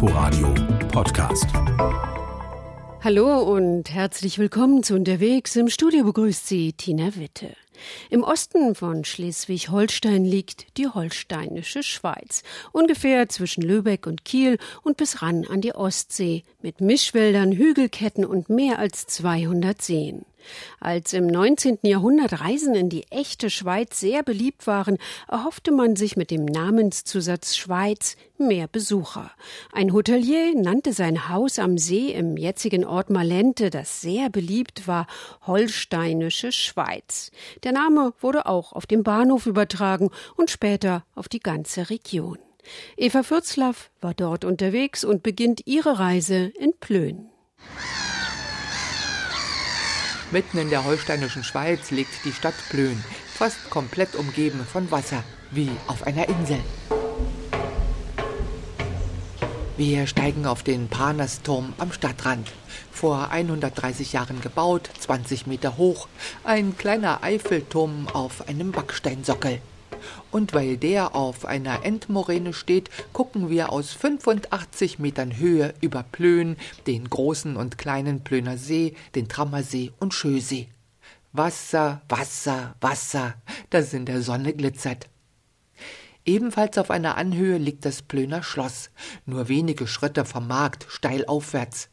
Inforadio Podcast. Hallo und herzlich willkommen zu Unterwegs. Im Studio begrüßt Sie Tina Witte. Im Osten von Schleswig-Holstein liegt die holsteinische Schweiz, ungefähr zwischen Lübeck und Kiel und bis ran an die Ostsee, mit Mischwäldern, Hügelketten und mehr als 200 Seen. Als im 19. Jahrhundert Reisen in die echte Schweiz sehr beliebt waren, erhoffte man sich mit dem Namenszusatz Schweiz mehr Besucher. Ein Hotelier nannte sein Haus am See im jetzigen Ort Malente, das sehr beliebt war, Holsteinische Schweiz. Der Name wurde auch auf dem Bahnhof übertragen und später auf die ganze Region. Eva Fürzlaff war dort unterwegs und beginnt ihre Reise in Plön. Mitten in der holsteinischen Schweiz liegt die Stadt Plön, fast komplett umgeben von Wasser, wie auf einer Insel. Wir steigen auf den Parnasturm am Stadtrand. Vor 130 Jahren gebaut, 20 Meter hoch, ein kleiner Eiffelturm auf einem Backsteinsockel. Und weil der auf einer Endmoräne steht, gucken wir aus 85 Metern Höhe über Plön, den großen und kleinen Plöner See, den Trammersee und Schösee. Wasser, Wasser, Wasser, das in der Sonne glitzert. Ebenfalls auf einer Anhöhe liegt das Plöner Schloss, nur wenige Schritte vom Markt steil aufwärts.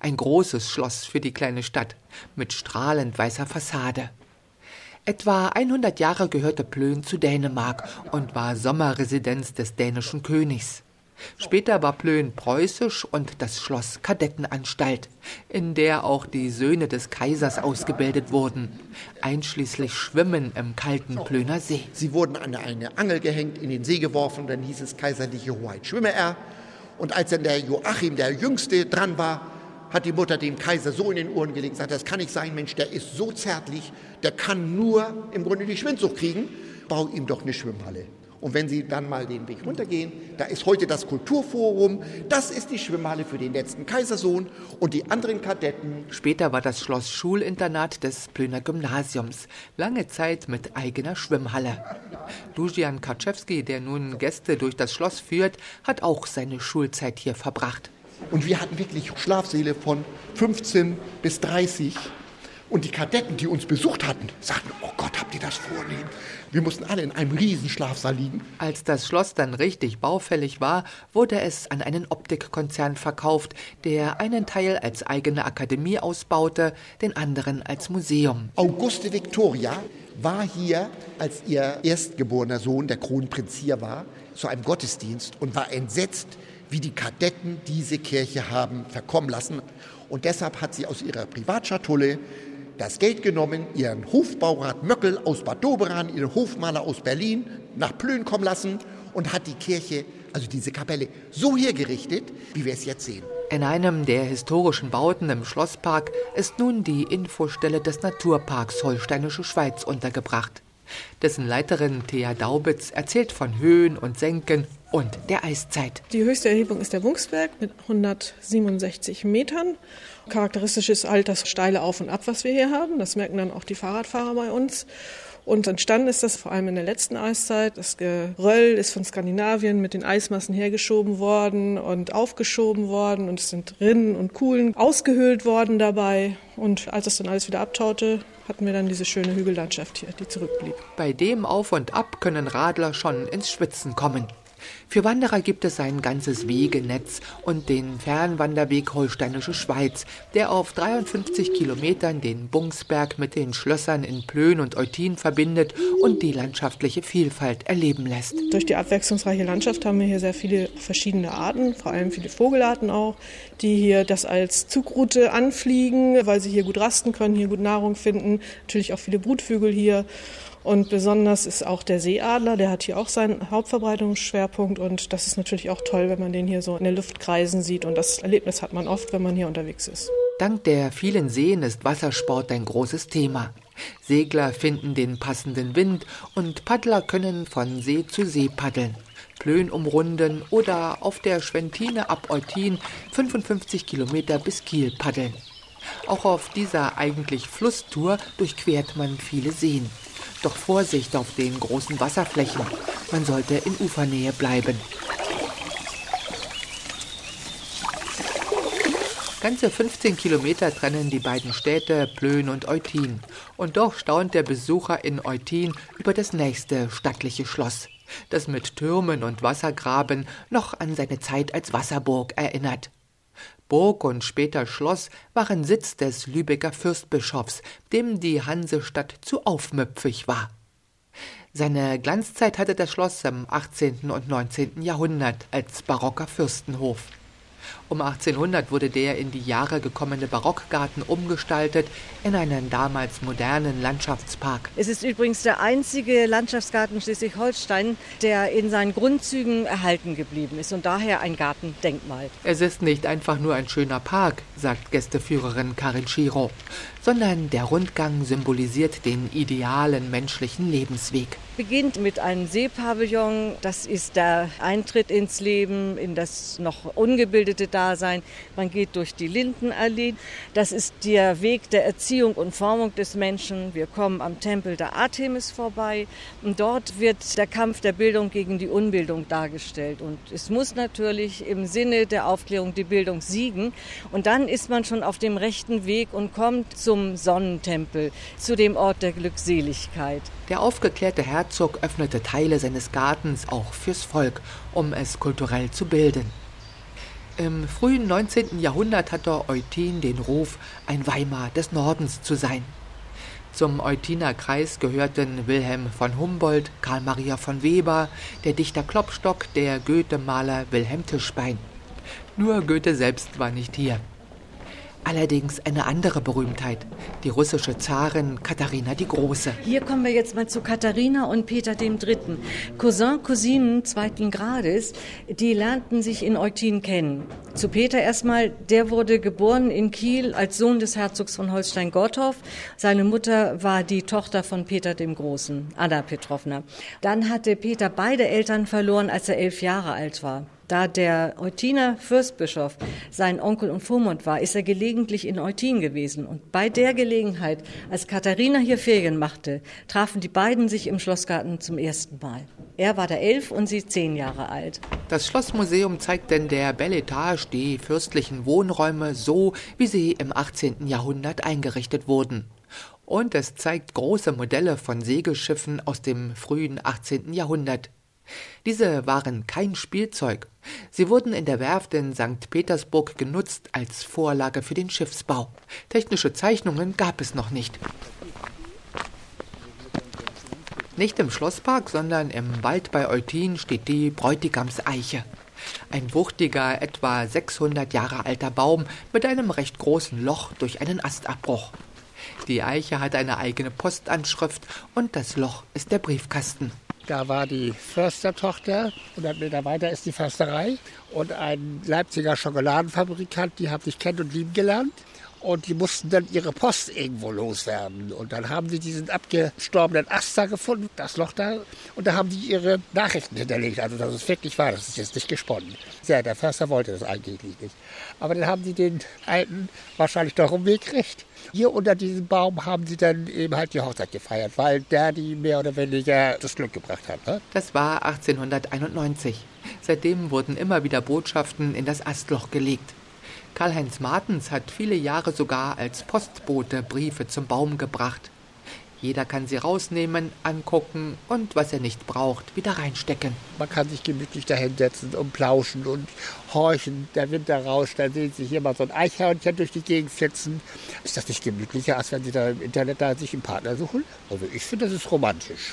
Ein großes Schloss für die kleine Stadt mit strahlend weißer Fassade. Etwa 100 Jahre gehörte Plön zu Dänemark und war Sommerresidenz des dänischen Königs. Später war Plön preußisch und das Schloss Kadettenanstalt, in der auch die Söhne des Kaisers ausgebildet wurden, einschließlich Schwimmen im kalten Plöner See. Sie wurden an eine Angel gehängt, in den See geworfen, dann hieß es kaiserliche Hoheit, schwimme er. Und als dann der Joachim, der Jüngste, dran war, hat die Mutter dem Kaiser so in den Ohren gelegt, sagt, das kann nicht sein, Mensch, der ist so zärtlich, der kann nur im Grunde die Schwindsucht kriegen, bau ihm doch eine Schwimmhalle. Und wenn Sie dann mal den Weg runtergehen, da ist heute das Kulturforum, das ist die Schwimmhalle für den letzten Kaisersohn und die anderen Kadetten. Später war das Schloss Schulinternat des Plöner Gymnasiums, lange Zeit mit eigener Schwimmhalle. Dujan Kaczewski, der nun Gäste durch das Schloss führt, hat auch seine Schulzeit hier verbracht. Und wir hatten wirklich Schlafsäle von 15 bis 30. Und die Kadetten, die uns besucht hatten, sagten, oh Gott, habt ihr das vornehm? Wir mussten alle in einem Riesenschlafsaal liegen. Als das Schloss dann richtig baufällig war, wurde es an einen Optikkonzern verkauft, der einen Teil als eigene Akademie ausbaute, den anderen als Museum. Auguste Victoria war hier, als ihr erstgeborener Sohn, der Kronprinz, hier war, zu einem Gottesdienst und war entsetzt, wie die Kadetten diese Kirche haben verkommen lassen. Und deshalb hat sie aus ihrer Privatschatulle das Geld genommen, ihren Hofbaurat Möckel aus Bad Doberan, ihren Hofmaler aus Berlin nach Plön kommen lassen und hat die Kirche, also diese Kapelle, so hergerichtet, wie wir es jetzt sehen. In einem der historischen Bauten im Schlosspark ist nun die Infostelle des Naturparks Holsteinische Schweiz untergebracht. Dessen Leiterin Thea Daubitz erzählt von Höhen und Senken und der Eiszeit. Die höchste Erhebung ist der Wungsberg mit 167 Metern. Charakteristisch ist halt das steile Auf und Ab, was wir hier haben. Das merken dann auch die Fahrradfahrer bei uns. Und entstanden ist das vor allem in der letzten Eiszeit. Das Geröll ist von Skandinavien mit den Eismassen hergeschoben worden und aufgeschoben worden und es sind Rinnen und Kuhlen ausgehöhlt worden dabei. Und als es dann alles wieder abtaute, hatten wir dann diese schöne Hügellandschaft hier, die zurückblieb. Bei dem Auf und Ab können Radler schon ins Schwitzen kommen. Für Wanderer gibt es ein ganzes Wegenetz und den Fernwanderweg Holsteinische Schweiz, der auf 53 Kilometern den Bungsberg mit den Schlössern in Plön und Eutin verbindet und die landschaftliche Vielfalt erleben lässt. Durch die abwechslungsreiche Landschaft haben wir hier sehr viele verschiedene Arten, vor allem viele Vogelarten auch, die hier das als Zugroute anfliegen, weil sie hier gut rasten können, hier gut Nahrung finden. Natürlich auch viele Brutvögel hier. Und besonders ist auch der Seeadler, der hat hier auch seinen Hauptverbreitungsschwerpunkt und das ist natürlich auch toll, wenn man den hier so in der Luft kreisen sieht und das Erlebnis hat man oft, wenn man hier unterwegs ist. Dank der vielen Seen ist Wassersport ein großes Thema. Segler finden den passenden Wind und Paddler können von See zu See paddeln. Plön umrunden oder auf der Schwentine ab Eutin 55 Kilometer bis Kiel paddeln. Auch auf dieser eigentlich Flusstour durchquert man viele Seen. Doch Vorsicht auf den großen Wasserflächen. Man sollte in Ufernähe bleiben. Ganze 15 Kilometer trennen die beiden Städte Plön und Eutin. Und doch staunt der Besucher in Eutin über das nächste stattliche Schloss, das mit Türmen und Wassergraben noch an seine Zeit als Wasserburg erinnert. Burg und später Schloss waren Sitz des Lübecker Fürstbischofs, dem die Hansestadt zu aufmüpfig war. Seine Glanzzeit hatte das Schloss im 18. und 19. Jahrhundert als barocker Fürstenhof. Um 1800 wurde der in die Jahre gekommene Barockgarten umgestaltet in einen damals modernen Landschaftspark. Es ist übrigens der einzige Landschaftsgarten Schleswig-Holstein, der in seinen Grundzügen erhalten geblieben ist und daher ein Gartendenkmal. Es ist nicht einfach nur ein schöner Park, sagt Gästeführerin Karin Schiro, sondern der Rundgang symbolisiert den idealen menschlichen Lebensweg beginnt mit einem Seepavillon. Das ist der Eintritt ins Leben, in das noch ungebildete Dasein. Man geht durch die Lindenallee. Das ist der Weg der Erziehung und Formung des Menschen. Wir kommen am Tempel der Artemis vorbei. Und dort wird der Kampf der Bildung gegen die Unbildung dargestellt. Und es muss natürlich im Sinne der Aufklärung die Bildung siegen. Und dann ist man schon auf dem rechten Weg und kommt zum Sonnentempel, zu dem Ort der Glückseligkeit. Der aufgeklärte Herzog öffnete Teile seines Gartens auch fürs Volk, um es kulturell zu bilden. Im frühen 19. Jahrhundert hatte Eutin den Ruf, ein Weimar des Nordens zu sein. Zum Eutiner Kreis gehörten Wilhelm von Humboldt, Karl Maria von Weber, der Dichter Klopstock, der Goethe-Maler Wilhelm Tischbein. Nur Goethe selbst war nicht hier allerdings eine andere Berühmtheit, die russische Zarin Katharina die Große. Hier kommen wir jetzt mal zu Katharina und Peter III. Cousin, Cousinen zweiten Grades, die lernten sich in Eutin kennen. Zu Peter erstmal, der wurde geboren in Kiel als Sohn des Herzogs von Holstein-Gottorf. Seine Mutter war die Tochter von Peter dem Großen, Anna Petrovna. Dann hatte Peter beide Eltern verloren, als er elf Jahre alt war. Da der Eutiner Fürstbischof sein Onkel und Vormund war, ist er gelegentlich in Eutin gewesen. Und bei der Gelegenheit, als Katharina hier Ferien machte, trafen die beiden sich im Schlossgarten zum ersten Mal. Er war da elf und sie zehn Jahre alt. Das Schlossmuseum zeigt in der Belle Etage die fürstlichen Wohnräume so, wie sie im 18. Jahrhundert eingerichtet wurden. Und es zeigt große Modelle von Segelschiffen aus dem frühen 18. Jahrhundert. Diese waren kein Spielzeug. Sie wurden in der Werft in St. Petersburg genutzt als Vorlage für den Schiffsbau. Technische Zeichnungen gab es noch nicht. Nicht im Schlosspark, sondern im Wald bei Eutin steht die Bräutigamseiche. Ein wuchtiger, etwa 600 Jahre alter Baum mit einem recht großen Loch durch einen Astabbruch. Die Eiche hat eine eigene Postanschrift und das Loch ist der Briefkasten. Da war die Förstertochter, 100 Meter weiter ist die Försterei. Und ein Leipziger Schokoladenfabrikant, die haben sich kennen und lieben gelernt und die mussten dann ihre Post irgendwo loswerden. Und dann haben sie diesen abgestorbenen Ast da gefunden, das Loch da, und da haben die ihre Nachrichten hinterlegt. Also, dass es wirklich war, das ist jetzt nicht gesponnen. Ja, der Förster wollte das eigentlich nicht. Aber dann haben sie den Alten wahrscheinlich doch umgekriegt. Hier unter diesem Baum haben sie dann eben halt die Hochzeit gefeiert, weil der die mehr oder weniger das Glück gebracht hat. Ne? Das war 1891. Seitdem wurden immer wieder Botschaften in das Astloch gelegt. Karl-Heinz Martens hat viele Jahre sogar als Postbote Briefe zum Baum gebracht. Jeder kann sie rausnehmen, angucken und was er nicht braucht, wieder reinstecken. Man kann sich gemütlich dahinsetzen und plauschen und horchen. Der Winter rauscht, sehen Sie hier mal so ein Eichhörnchen durch die Gegend flitzen. Ist das nicht gemütlicher, als wenn Sie da im Internet da sich einen Partner suchen? Also ich finde, das ist romantisch.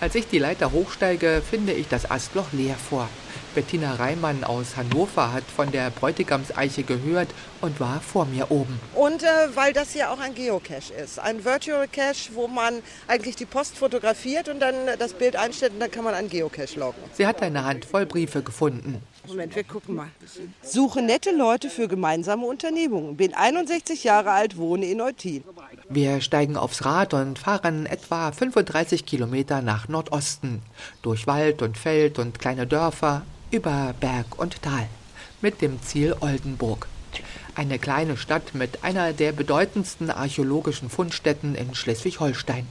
Als ich die Leiter hochsteige, finde ich das Astloch leer vor. Bettina Reimann aus Hannover hat von der Bräutigamseiche gehört und war vor mir oben. Und äh, weil das hier auch ein Geocache ist, ein Virtual Cache, wo man eigentlich die Post fotografiert und dann das Bild einstellt und dann kann man einen Geocache loggen. Sie hat eine Handvoll Briefe gefunden. Moment, wir gucken mal. Suche nette Leute für gemeinsame Unternehmungen. Bin 61 Jahre alt, wohne in Eutin. Wir steigen aufs Rad und fahren etwa 35 Kilometer nach Nordosten. Durch Wald und Feld und kleine Dörfer, über Berg und Tal mit dem Ziel Oldenburg. Eine kleine Stadt mit einer der bedeutendsten archäologischen Fundstätten in Schleswig-Holstein.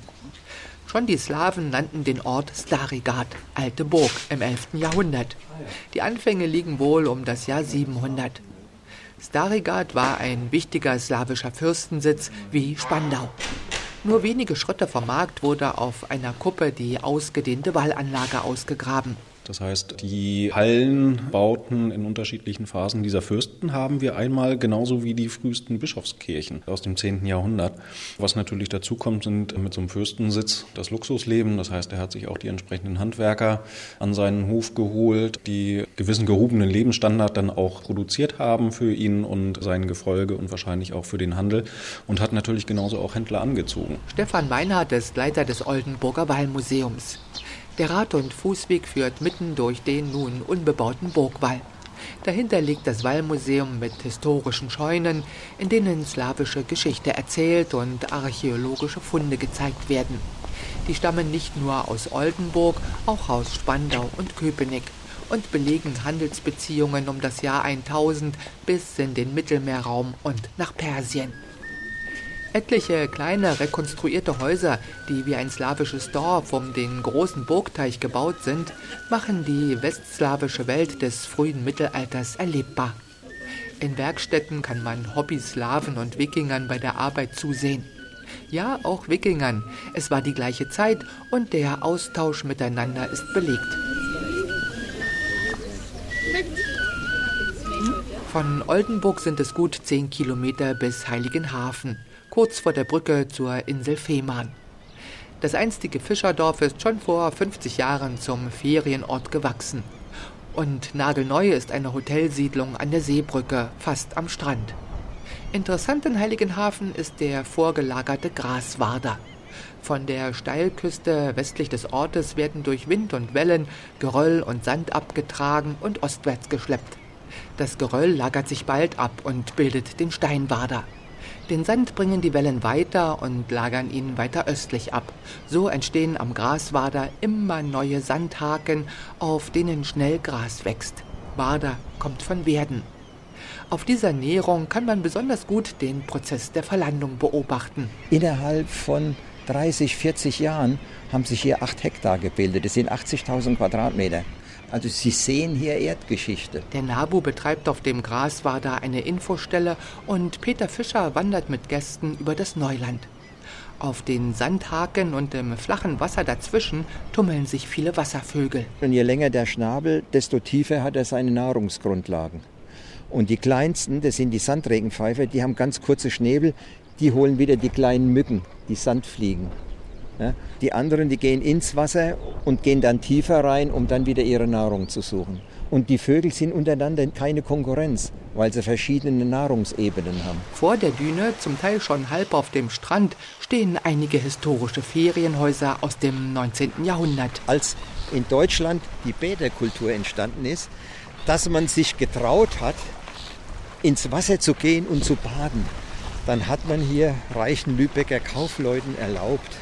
Schon die Slawen nannten den Ort Starigard, alte Burg, im 11. Jahrhundert. Die Anfänge liegen wohl um das Jahr 700. Starigard war ein wichtiger slawischer Fürstensitz wie Spandau. Nur wenige Schritte vom Markt wurde auf einer Kuppe die ausgedehnte Wallanlage ausgegraben. Das heißt, die Hallenbauten in unterschiedlichen Phasen dieser Fürsten haben wir einmal genauso wie die frühesten Bischofskirchen aus dem 10. Jahrhundert. Was natürlich dazu kommt, sind mit so einem Fürstensitz das Luxusleben. Das heißt, er hat sich auch die entsprechenden Handwerker an seinen Hof geholt, die gewissen gehobenen Lebensstandard dann auch produziert haben für ihn und sein Gefolge und wahrscheinlich auch für den Handel und hat natürlich genauso auch Händler angezogen. Stefan Meinhardt ist Leiter des Oldenburger Wallmuseums. Der Rad- und Fußweg führt mitten durch den nun unbebauten Burgwall. Dahinter liegt das Wallmuseum mit historischen Scheunen, in denen slawische Geschichte erzählt und archäologische Funde gezeigt werden. Die stammen nicht nur aus Oldenburg, auch aus Spandau und Köpenick und belegen Handelsbeziehungen um das Jahr 1000 bis in den Mittelmeerraum und nach Persien. Etliche kleine rekonstruierte Häuser, die wie ein slawisches Dorf um den großen Burgteich gebaut sind, machen die westslawische Welt des frühen Mittelalters erlebbar. In Werkstätten kann man Hobby-Slawen und Wikingern bei der Arbeit zusehen. Ja, auch Wikingern. Es war die gleiche Zeit und der Austausch miteinander ist belegt. Von Oldenburg sind es gut zehn Kilometer bis Heiligenhafen kurz vor der Brücke zur Insel Fehmarn. Das einstige Fischerdorf ist schon vor 50 Jahren zum Ferienort gewachsen. Und nagelneu ist eine Hotelsiedlung an der Seebrücke, fast am Strand. Interessant in Heiligenhafen ist der vorgelagerte Graswader. Von der Steilküste westlich des Ortes werden durch Wind und Wellen Geröll und Sand abgetragen und ostwärts geschleppt. Das Geröll lagert sich bald ab und bildet den Steinwader. Den Sand bringen die Wellen weiter und lagern ihn weiter östlich ab. So entstehen am Graswader immer neue Sandhaken, auf denen schnell Gras wächst. Wader kommt von Werden. Auf dieser Näherung kann man besonders gut den Prozess der Verlandung beobachten. Innerhalb von 30, 40 Jahren haben sich hier 8 Hektar gebildet. Das sind 80.000 Quadratmeter. Also Sie sehen hier Erdgeschichte. Der NABU betreibt auf dem Graswader eine Infostelle und Peter Fischer wandert mit Gästen über das Neuland. Auf den Sandhaken und im flachen Wasser dazwischen tummeln sich viele Wasservögel. Und je länger der Schnabel, desto tiefer hat er seine Nahrungsgrundlagen. Und die kleinsten, das sind die Sandregenpfeifer, die haben ganz kurze Schnäbel, die holen wieder die kleinen Mücken, die Sandfliegen. Die anderen, die gehen ins Wasser und gehen dann tiefer rein, um dann wieder ihre Nahrung zu suchen. Und die Vögel sind untereinander keine Konkurrenz, weil sie verschiedene Nahrungsebenen haben. Vor der Düne, zum Teil schon halb auf dem Strand, stehen einige historische Ferienhäuser aus dem 19. Jahrhundert. Als in Deutschland die Bäderkultur entstanden ist, dass man sich getraut hat, ins Wasser zu gehen und zu baden, dann hat man hier reichen Lübecker Kaufleuten erlaubt,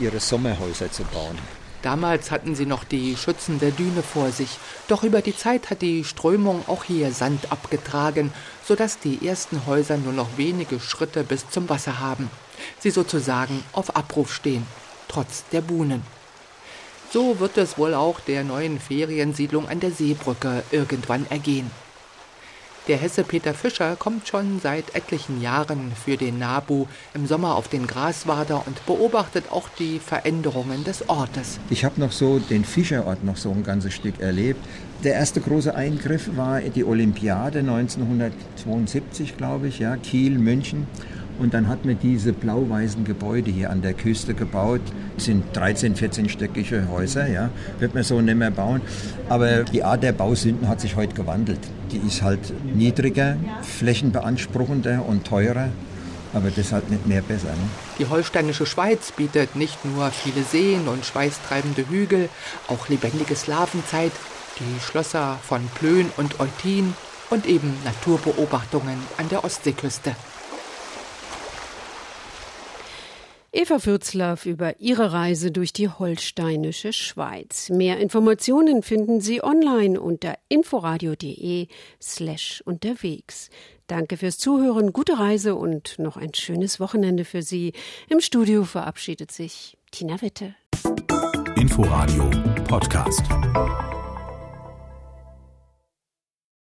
ihre Sommerhäuser zu bauen. Damals hatten sie noch die Schützen der Düne vor sich, doch über die Zeit hat die Strömung auch hier Sand abgetragen, sodass die ersten Häuser nur noch wenige Schritte bis zum Wasser haben. Sie sozusagen auf Abruf stehen, trotz der Buhnen. So wird es wohl auch der neuen Feriensiedlung an der Seebrücke irgendwann ergehen. Der Hesse Peter Fischer kommt schon seit etlichen Jahren für den NABU im Sommer auf den Graswader und beobachtet auch die Veränderungen des Ortes. Ich habe noch so den Fischerort noch so ein ganzes Stück erlebt. Der erste große Eingriff war die Olympiade 1972, glaube ich, ja, Kiel, München. Und dann hat man diese blau-weißen Gebäude hier an der Küste gebaut. Das sind 13, 14-stöckige Häuser, ja. Wird man so nicht mehr bauen. Aber die Art der Bausünden hat sich heute gewandelt. Die ist halt niedriger, flächenbeanspruchender und teurer. Aber das halt nicht mehr besser. Ne? Die holsteinische Schweiz bietet nicht nur viele Seen und schweißtreibende Hügel, auch lebendige Slawenzeit, die Schlösser von Plön und Eutin und eben Naturbeobachtungen an der Ostseeküste. Eva Würzlaff über ihre Reise durch die holsteinische Schweiz. Mehr Informationen finden Sie online unter inforadio.de slash unterwegs. Danke fürs Zuhören, gute Reise und noch ein schönes Wochenende für Sie. Im Studio verabschiedet sich Tina Witte. Inforadio Podcast.